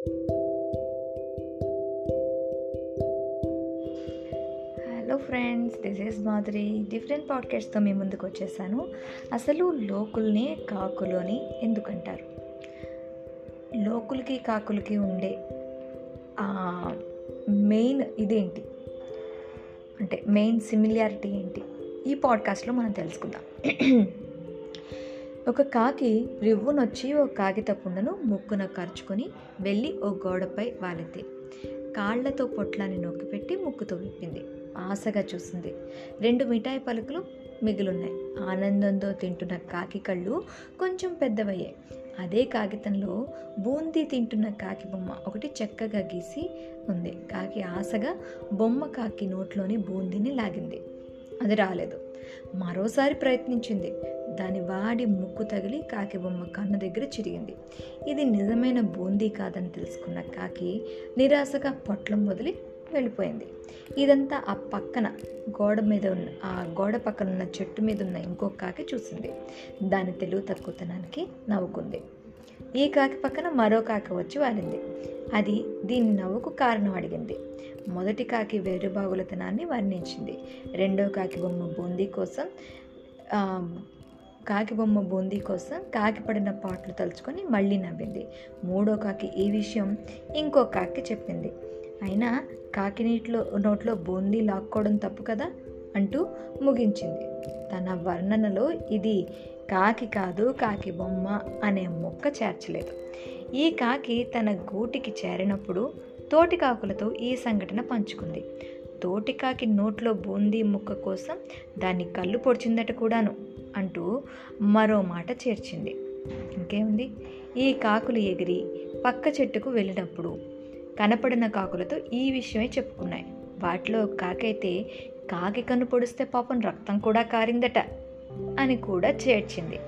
Hello friends this is Madhuri different పాడ్కాస్ట్తో మీ ముందుకు వచ్చేసాను. అసలు లోకుల్ని కాకులని ఎందుకంటారు? లోకులకి కాకులకి ఉండే మెయిన్ ఇదేంటి? అంటే మెయిన్ సిమిలారిటీ ఏంటి? ఈ పాడ్కాస్ట్లో మనం తెలుసుకుందాం. ఒక కాకి రివ్వునొచ్చి ఓ కాగితపుండను ముక్కున కరుచుకొని వెళ్ళి ఓ గోడపై వాలింది. కాళ్ళతో పొట్లాన్ని నొక్కిపెట్టి ముక్కుతో విప్పింది. ఆశగా చూసింది. రెండు మిఠాయి పలుకులు మిగిలున్నాయి. ఆనందంతో తింటున్న కాకి కళ్ళు కొంచెం పెద్దవయ్యాయి. అదే కాగితంలో బూందీ తింటున్న కాకి బొమ్మ ఒకటి చక్కగా గీసి ఉంది. కాకి ఆశగా బొమ్మ కాకి నోట్లోని బూందీని లాగింది. అది రాలేదు. మరోసారి ప్రయత్నించింది. దాని వాడి ముక్కు తగిలి కాకి బొమ్మ కన్ను దగ్గర చిరిగింది. ఇది నిజమైన బూందీ కాదని తెలుసుకున్న కాకి నిరాశగా పొట్లం వదిలి వెళ్ళిపోయింది. ఇదంతా ఆ పక్కన గోడ మీద ఉన్న ఆ గోడ పక్కన ఉన్న చెట్టు మీద ఉన్న ఇంకో కాకి చూసింది. దాని తెలుగు తక్కువతనానికి నవ్వుకుంది. ఈ కాకి పక్కన మరో కాకి వచ్చి వారింది అది దీని నవ్వుకు కారణం అడిగింది. మొదటి కాకి వేరుబాగులతనాన్ని వర్ణించింది. రెండో కాకి బొమ్మ బూందీ కోసం కాకి బొమ్మ బూందీ కోసం కాకి పడిన పాటలు తలుచుకొని మళ్ళీ నవ్వింది. మూడో కాకి ఈ విషయం ఇంకో కాకి చెప్పింది. అయినా కాకి నీటిలో నోట్లో బూందీ లాక్కోవడం తప్పు కదా? అంటూ ముగించింది. తన వర్ణనలో ఇది కాకి కాదు కాకి బొమ్మ అనే మొక్క చేర్చలేదు. ఈ కాకి తన గూటికి చేరినప్పుడు తోటి కాకులతో ఈ సంఘటన పంచుకుంది. తోటికాకి నోట్లో బూందీ ముక్క కోసం దాన్ని కళ్ళు పొడిచిందట కూడాను అంటూ మరో మాట చేర్చింది. ఇంకేముంది? ఈ కాకులు ఎగిరి పక్క చెట్టుకు వెళ్ళినప్పుడు కనపడిన కాకులతో ఈ విషయమే చెప్పుకున్నాయి. వాటిలో కాకైతే కాకి కన్ను పొడిస్తే పాపం రక్తం కూడా కారిందట అని కూడా చేర్చింది.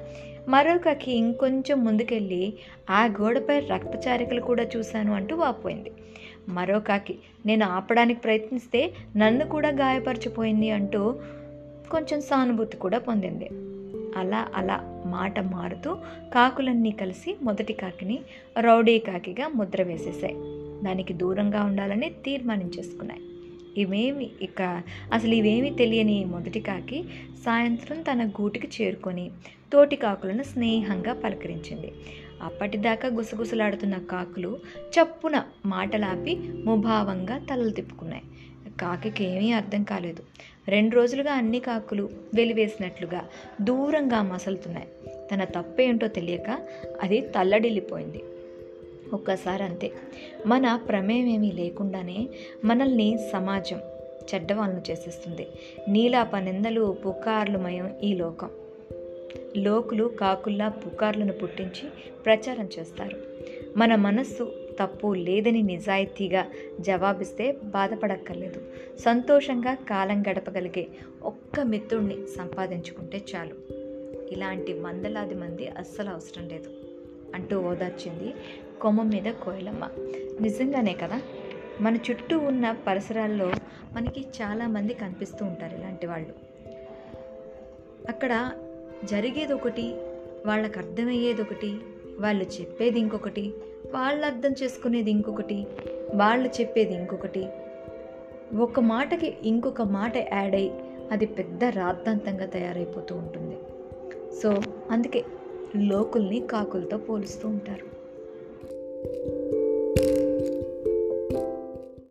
మరో కాకి ఇంకొంచెం ముందుకెళ్ళి ఆ గోడపై రక్తచారికలు కూడా చూశాను అంటూ వాపోయింది. మరో కాకి. నేను ఆపడానికి ప్రయత్నిస్తే నన్ను కూడా గాయపరచిపోయింది అంటూ కొంచెం సానుభూతి కూడా పొందింది. అలా అలా మాట మారుతూ కాకులన్నీ కలిసి మొదటి కాకిని రౌడీ కాకిగా ముద్ర వేసేసాయి దానికి దూరంగా ఉండాలని తీర్మానించేసుకున్నాయి. ఇవేమి ఇక అసలు ఇవేమి తెలియని మొదటి కాకి సాయంత్రం తన గూటికి చేరుకొని తోటి కాకులను స్నేహంగా పలకరించింది. అప్పటిదాకా గుసగుసలాడుతున్న కాకులు చప్పున మాటలాపి ముభావంగా తలలు తిప్పుకున్నాయి. కాకికి ఏమీ అర్థం కాలేదు. రెండు రోజులుగా అన్ని కాకులు వెలివేసినట్లుగా దూరంగా మసలుతున్నాయి. తన తప్పేంటో తెలియక అది తల్లడిల్లిపోయింది. ఒక్కసారి అంతే మన ప్రమేయమేమీ లేకుండానే మనల్ని సమాజం చెడ్డవాళ్ళను చేసేస్తుంది. నీలాప నిందలు పుకార్లుమయం ఈ లోకం. లోకులు కాకుల్లా పుకార్లను పుట్టించి ప్రచారం చేస్తారు. మన మనస్సు తప్పు లేదని నిజాయితీగా జవాబిస్తే బాధపడక్కర్లేదు. సంతోషంగా కాలం గడపగలిగే ఒక్క మిత్రుణ్ణి సంపాదించుకుంటే చాలు. ఇలాంటి వందలాది మంది అస్సలు అవసరం లేదు. అంటూ ఓదార్చింది కొమ్మ మీద కోయిలమ్మ. నిజంగానే కదా? మన చుట్టూ ఉన్న పరిసరాల్లో మనకి చాలామంది కనిపిస్తూ ఉంటారు ఇలాంటి వాళ్ళు. అక్కడ జరిగేది ఒకటి వాళ్ళకి అర్థమయ్యేది ఒకటి వాళ్ళు చెప్పేది ఇంకొకటి వాళ్ళు అర్థం చేసుకునేది ఇంకొకటి వాళ్ళు చెప్పేది ఇంకొకటి. ఒక మాటకి ఇంకొక మాట యాడ్ అయ్యి అది పెద్ద రాద్ధాంతంగా తయారైపోతూ ఉంటుంది. సో అందుకే లోకుల్ని కాకులతో పోలుస్తూ ఉంటారు.